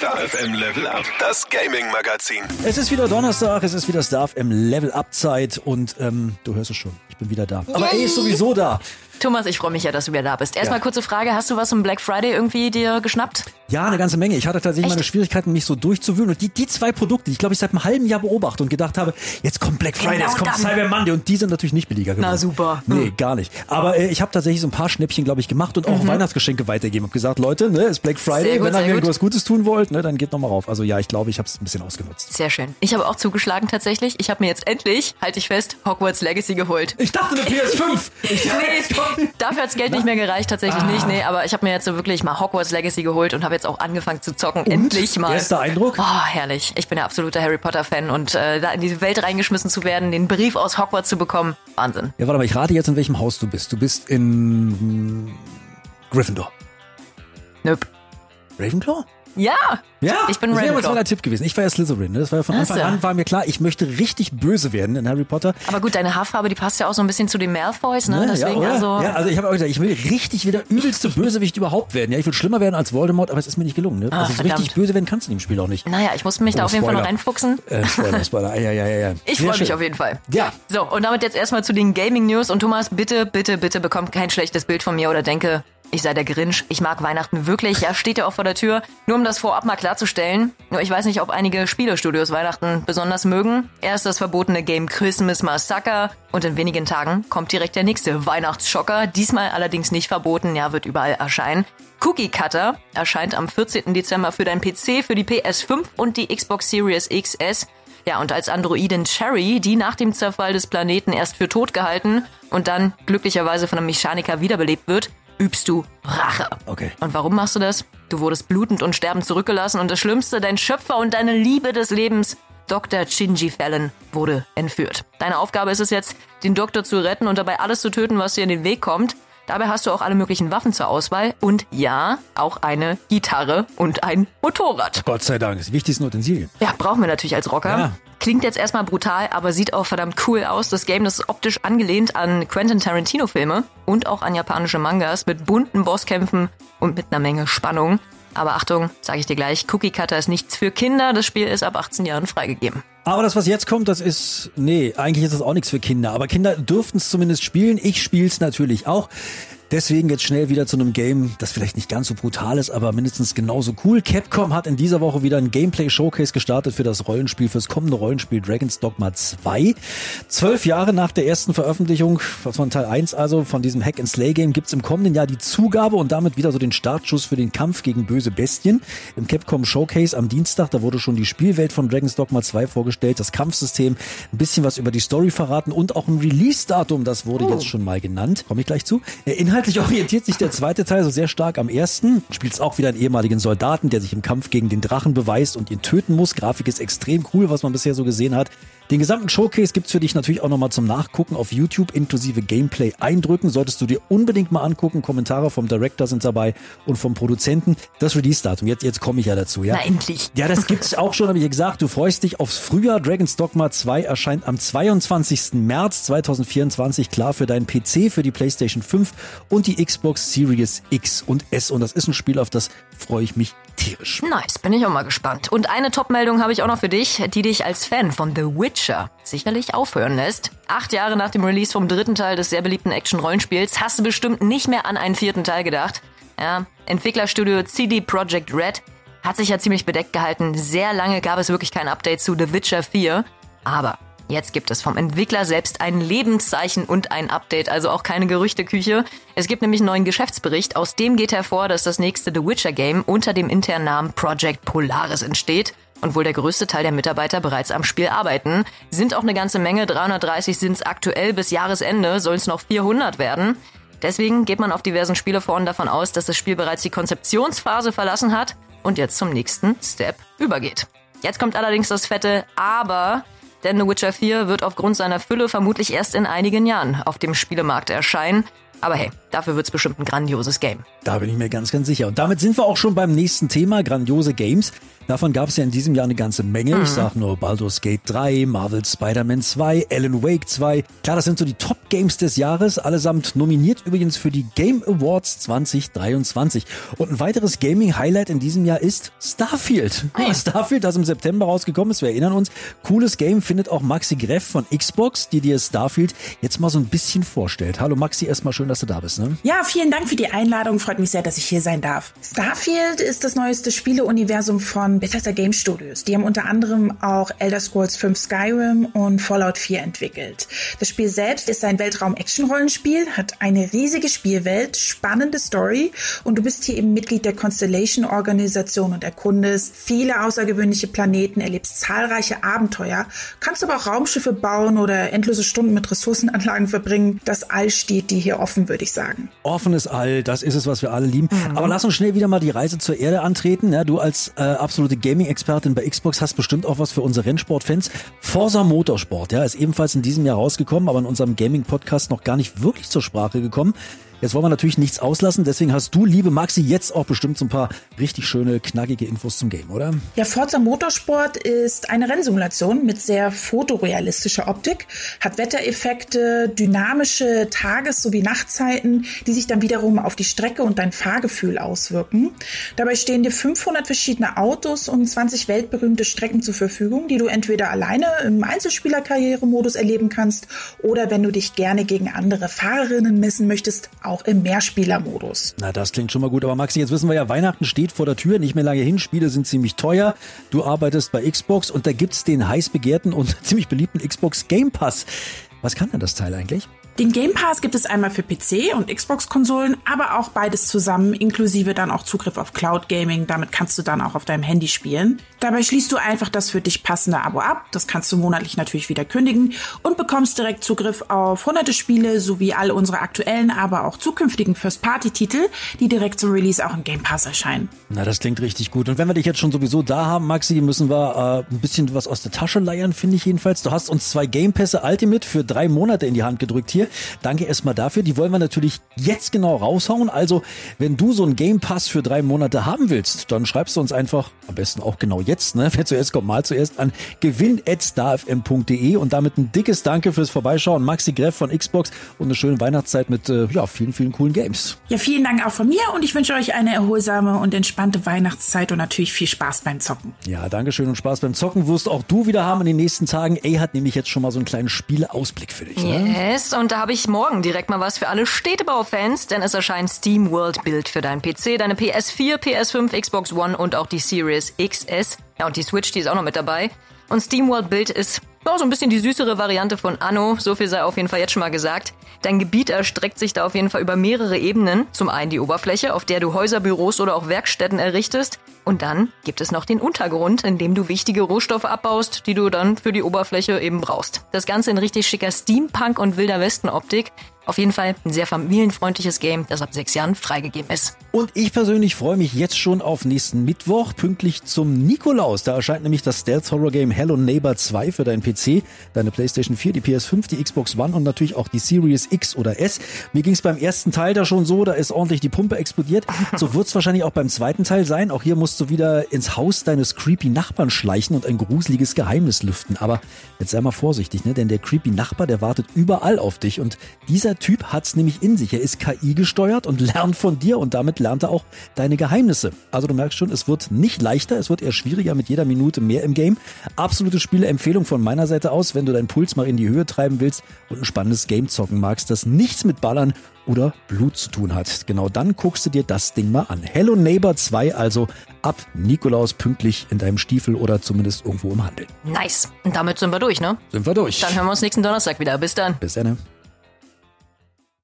Star FM Level Up, das Gaming Magazin. Es ist wieder Donnerstag, es ist wieder Star FM Level Up Zeit und ähm, du hörst es schon, ich bin wieder da. Aber er ist sowieso da. Thomas, ich freue mich ja, dass du wieder da bist. Erstmal Ja. kurze Frage, hast du was um Black Friday irgendwie dir geschnappt? Ja, eine ganze Menge. Ich hatte tatsächlich Echt? meine Schwierigkeiten, mich so durchzuwühlen. Und die, die zwei Produkte, die ich glaube ich seit einem halben Jahr beobachte und gedacht habe, jetzt kommt Black Friday, Genau jetzt kommt dann. Cyber Monday und die sind natürlich nicht billiger geworden. Na, super. Nee, gar nicht. Aber äh, ich habe tatsächlich so ein paar Schnäppchen, glaube ich, gemacht und auch Weihnachtsgeschenke weitergegeben. Hab gesagt, Leute, ne, ist Black Friday, Mhm. Gut, wenn ihr sehr mir gut. was Gutes tun wollt, ne, dann geht noch mal rauf. Also ja, ich glaube, ich habe es ein bisschen ausgenutzt. Sehr schön. Ich habe auch zugeschlagen tatsächlich. Ich habe mir jetzt endlich, halte ich fest, Hogwarts Legacy geholt. Ich dachte eine PS5. Ich dachte, kommt- Dafür hat's Geld nicht mehr gereicht, tatsächlich nicht. Nee, aber ich habe mir jetzt so wirklich mal Hogwarts Legacy geholt und habe jetzt auch angefangen zu zocken. Endlich mal. Erster Eindruck? Oh, herrlich. Ich bin ja absoluter Harry Potter-Fan und äh, da in diese Welt reingeschmissen zu werden, den Brief aus Hogwarts zu bekommen, Wahnsinn. Ja, warte mal, ich rate jetzt, in welchem Haus du bist. Du bist in mm, Gryffindor. Nope. Ravenclaw? Ja, Ja, Ich bin das wäre mein Ravenclaw. Tipp gewesen. Ich war ja Slytherin. ne? Das war ja von Anfang so. an war mir klar, ich möchte richtig böse werden in Harry Potter. aber gut, deine Haarfarbe, die passt ja auch so ein bisschen zu den Malfoys, ne? Ne? Deswegen ja, also. ja, also ich habe auch gesagt, ich will richtig wieder übelste Bösewicht überhaupt werden. Ja, ich will schlimmer werden als Voldemort, aber es ist mir nicht gelungen. Ne? Ah, also so verdammt. richtig böse werden kannst du in dem Spiel auch nicht. Naja, ich muss mich da Oh, auf jeden Fall noch reinfuchsen. Äh, Spoiler, Spoiler. Ja, ja, ja, ja. Ich freue mich auf jeden Fall. Ja. So, und damit jetzt erstmal zu den Gaming News. Und Thomas, bitte, bitte, bitte bekommt kein schlechtes Bild von mir oder denke, ich sei der Grinch. Ich mag Weihnachten wirklich. Ja, steht ja auch vor der Tür. Nur um das vorab mal klarzustellen. Nur ich weiß nicht, ob einige Spielestudios Weihnachten besonders mögen. Erst das verbotene Game Christmas Massacre. Und in wenigen Tagen kommt direkt der nächste Weihnachtsschocker. Diesmal allerdings nicht verboten. Ja, wird überall erscheinen. Cookie Cutter erscheint am 14. Dezember für dein PC, für die PS5 und die Xbox Series XS. Ja, und als Androidin Cherry, die nach dem Zerfall des Planeten erst für tot gehalten und dann glücklicherweise von einem Mechaniker wiederbelebt wird, übst du Rache. Okay. Und warum machst du das? Du wurdest blutend und sterbend zurückgelassen und das Schlimmste, dein Schöpfer und deine Liebe des Lebens, Dr. Shinji Fallon, wurde entführt. Deine Aufgabe ist es jetzt, den Doktor zu retten und dabei alles zu töten, was dir in den Weg kommt. Dabei hast du auch alle möglichen Waffen zur Auswahl und ja, auch eine Gitarre und ein Motorrad. Gott sei Dank, das wichtigste Utensilien. Ja, brauchen wir natürlich als Rocker. Ja. Klingt jetzt erstmal brutal, aber sieht auch verdammt cool aus. Das Game ist optisch angelehnt an Quentin Tarantino Filme und auch an japanische Mangas mit bunten Bosskämpfen und mit einer Menge Spannung. Aber Achtung, sage ich dir gleich, Cookie Cutter ist nichts für Kinder. Das Spiel ist ab 18 Jahren freigegeben. Aber das, was jetzt kommt, das ist, nee, eigentlich ist das auch nichts für Kinder. Aber Kinder dürften es zumindest spielen. Ich spiel's natürlich auch. Deswegen jetzt schnell wieder zu einem Game, das vielleicht nicht ganz so brutal ist, aber mindestens genauso cool. Capcom hat in dieser Woche wieder ein Gameplay-Showcase gestartet für das Rollenspiel, fürs kommende Rollenspiel Dragon's Dogma 2. Zwölf Jahre nach der ersten Veröffentlichung von Teil 1 also von diesem Hack-and-Slay-Game gibt's im kommenden Jahr die Zugabe und damit wieder so den Startschuss für den Kampf gegen böse Bestien. Im Capcom Showcase am Dienstag, da wurde schon die Spielwelt von Dragon's Dogma 2 vorgestellt, das Kampfsystem, ein bisschen was über die Story verraten und auch ein Release-Datum, das wurde jetzt schon mal genannt. Komme ich gleich zu. Äh, Inhaltlich orientiert sich der zweite Teil so sehr stark am ersten. Spielst auch wieder einen ehemaligen Soldaten, der sich im Kampf gegen den Drachen beweist und ihn töten muss. Grafik ist extrem cool, was man bisher so gesehen hat. Den gesamten Showcase gibt's für dich natürlich auch nochmal zum Nachgucken auf YouTube inklusive Gameplay-Eindrücken. Solltest du dir unbedingt mal angucken. Kommentare vom Director sind dabei und vom Produzenten. Das Release-Datum, jetzt, jetzt komme ich ja dazu. Ja? Na, endlich. Ja, das gibt's auch schon, habe ich ja gesagt. Du freust dich aufs Frühjahr. Dragon's Dogma 2 erscheint am 22. März 2024 klar für deinen PC, für die PlayStation 5 und die Xbox Series X und S. Und das ist ein Spiel, auf das freue ich mich tierisch. Nice, bin ich auch mal gespannt. Und eine Top-Meldung habe ich auch noch für dich, die dich als Fan von The Witcher sicherlich aufhören lässt. Acht Jahre nach dem Release vom dritten Teil des sehr beliebten Action-Rollenspiels hast du bestimmt nicht mehr an einen vierten Teil gedacht. Ja, Entwicklerstudio CD Projekt Red hat sich ja ziemlich bedeckt gehalten. Sehr lange gab es wirklich kein Update zu The Witcher 4. Aber Jetzt gibt es vom Entwickler selbst ein Lebenszeichen und ein Update, also auch keine Gerüchteküche. Es gibt nämlich einen neuen Geschäftsbericht, aus dem geht hervor, dass das nächste The Witcher Game unter dem internen Namen Project Polaris entsteht. Und wohl der größte Teil der Mitarbeiter bereits am Spiel arbeiten, sind auch eine ganze Menge, 330 sind es aktuell, bis Jahresende sollen es noch 400 werden. Deswegen geht man auf diversen Spieleforen davon aus, dass das Spiel bereits die Konzeptionsphase verlassen hat und jetzt zum nächsten Step übergeht. Jetzt kommt allerdings das fette Aber, denn The Witcher 4 wird aufgrund seiner Fülle vermutlich erst in einigen Jahren auf dem Spielemarkt erscheinen. Aber hey, dafür wird's bestimmt ein grandioses Game. Da bin ich mir ganz, ganz sicher. Und damit sind wir auch schon beim nächsten Thema, grandiose Games. Davon gab es ja in diesem Jahr eine ganze Menge. Ich sag nur Baldur's Gate 3, Marvel Spider-Man 2, Alan Wake 2. Klar, das sind so die Top Games des Jahres, allesamt nominiert übrigens für die Game Awards 2023. Und ein weiteres Gaming-Highlight in diesem Jahr ist Starfield. Ja, Starfield, das im September rausgekommen ist, wir erinnern uns. Cooles Game findet auch Maxi Greff von Xbox, die dir Starfield jetzt mal so ein bisschen vorstellt. Hallo Maxi, erstmal schön, dass du da bist. Ne? Ja, vielen Dank für die Einladung. Freut mich sehr, dass ich hier sein darf. Starfield ist das neueste Spieleuniversum von Bethesda Game Studios. Die haben unter anderem auch Elder Scrolls 5 Skyrim und Fallout 4 entwickelt. Das Spiel selbst ist ein Weltraum-Action-Rollenspiel, hat eine riesige Spielwelt, spannende Story und du bist hier eben Mitglied der Constellation-Organisation und erkundest viele außergewöhnliche Planeten, erlebst zahlreiche Abenteuer, kannst aber auch Raumschiffe bauen oder endlose Stunden mit Ressourcenanlagen verbringen. Das All steht dir hier offen, würde ich sagen. Offenes All, das ist es, was wir alle lieben. Mhm. Aber lass uns schnell wieder mal die Reise zur Erde antreten. Ja, du als äh, absolute Gaming-Expertin bei Xbox hast bestimmt auch was für unsere Rennsportfans. Forza Motorsport, ja, ist ebenfalls in diesem Jahr rausgekommen, aber in unserem Gaming-Podcast noch gar nicht wirklich zur Sprache gekommen. Jetzt wollen wir natürlich nichts auslassen, deswegen hast du, liebe Maxi, jetzt auch bestimmt so ein paar richtig schöne, knackige Infos zum Game, oder? Ja, Forza Motorsport ist eine Rennsimulation mit sehr fotorealistischer Optik, hat Wettereffekte, dynamische Tages- sowie Nachtzeiten, die sich dann wiederum auf die Strecke und dein Fahrgefühl auswirken. Dabei stehen dir 500 verschiedene Autos und 20 weltberühmte Strecken zur Verfügung, die du entweder alleine im Einzelspielerkarrieremodus erleben kannst oder wenn du dich gerne gegen andere Fahrerinnen messen möchtest, auch im Mehrspielermodus. Na, das klingt schon mal gut. Aber Maxi, jetzt wissen wir ja, Weihnachten steht vor der Tür, nicht mehr lange hin. Spiele sind ziemlich teuer. Du arbeitest bei Xbox und da gibt's den heiß begehrten und ziemlich beliebten Xbox Game Pass. Was kann denn das Teil eigentlich? Den Game Pass gibt es einmal für PC und Xbox-Konsolen, aber auch beides zusammen, inklusive dann auch Zugriff auf Cloud Gaming. Damit kannst du dann auch auf deinem Handy spielen. Dabei schließt du einfach das für dich passende Abo ab. Das kannst du monatlich natürlich wieder kündigen und bekommst direkt Zugriff auf hunderte Spiele sowie all unsere aktuellen, aber auch zukünftigen First-Party-Titel, die direkt zum Release auch im Game Pass erscheinen. Na, das klingt richtig gut. Und wenn wir dich jetzt schon sowieso da haben, Maxi, müssen wir äh, ein bisschen was aus der Tasche leiern, finde ich jedenfalls. Du hast uns zwei Game Pässe Ultimate für drei Monate in die Hand gedrückt hier. Danke erstmal dafür. Die wollen wir natürlich jetzt genau raushauen. Also, wenn du so einen Game Pass für drei Monate haben willst, dann schreibst du uns einfach, am besten auch genau jetzt, ne? Wer zuerst kommt, mal zuerst an gewinn.starfm.de und damit ein dickes Danke fürs Vorbeischauen. Maxi Greff von Xbox und eine schöne Weihnachtszeit mit äh, ja, vielen, vielen coolen Games. Ja, vielen Dank auch von mir und ich wünsche euch eine erholsame und entspannte Weihnachtszeit und natürlich viel Spaß beim Zocken. Ja, Dankeschön und Spaß beim Zocken wirst auch du wieder haben in den nächsten Tagen. Ey hat nämlich jetzt schon mal so einen kleinen Spieleausblick für dich. Ne? Yes, und da habe ich morgen direkt mal was für alle Städtebau-Fans, denn es erscheint Steam World Build für deinen PC, deine PS4, PS5, Xbox One und auch die Series XS. Ja, und die Switch, die ist auch noch mit dabei. Und Steam World Build ist ja, so ein bisschen die süßere Variante von Anno, so viel sei auf jeden Fall jetzt schon mal gesagt. Dein Gebiet erstreckt sich da auf jeden Fall über mehrere Ebenen. Zum einen die Oberfläche, auf der du Häuser, Büros oder auch Werkstätten errichtest. Und dann gibt es noch den Untergrund, in dem du wichtige Rohstoffe abbaust, die du dann für die Oberfläche eben brauchst. Das Ganze in richtig schicker Steampunk und wilder Westen Optik. Auf jeden Fall ein sehr familienfreundliches Game, das ab sechs Jahren freigegeben ist. Und ich persönlich freue mich jetzt schon auf nächsten Mittwoch, pünktlich zum Nikolaus. Da erscheint nämlich das Stealth-Horror-Game Hello Neighbor 2 für deinen PC, deine PlayStation 4, die PS5, die Xbox One und natürlich auch die Series X oder S. Mir ging es beim ersten Teil da schon so, da ist ordentlich die Pumpe explodiert. So wird es wahrscheinlich auch beim zweiten Teil sein. Auch hier musst du wieder ins Haus deines creepy Nachbarn schleichen und ein gruseliges Geheimnis lüften. Aber jetzt sei mal vorsichtig, ne? denn der creepy Nachbar, der wartet überall auf dich und dieser Typ hat's nämlich in sich. Er ist KI gesteuert und lernt von dir und damit lernt er auch deine Geheimnisse. Also du merkst schon, es wird nicht leichter, es wird eher schwieriger mit jeder Minute mehr im Game. Absolute Spieleempfehlung von meiner Seite aus, wenn du deinen Puls mal in die Höhe treiben willst und ein spannendes Game zocken magst, das nichts mit Ballern oder Blut zu tun hat. Genau dann guckst du dir das Ding mal an. Hello Neighbor 2 also ab Nikolaus pünktlich in deinem Stiefel oder zumindest irgendwo im Handel. Nice. Und damit sind wir durch, ne? Sind wir durch. Dann hören wir uns nächsten Donnerstag wieder. Bis dann. Bis dann.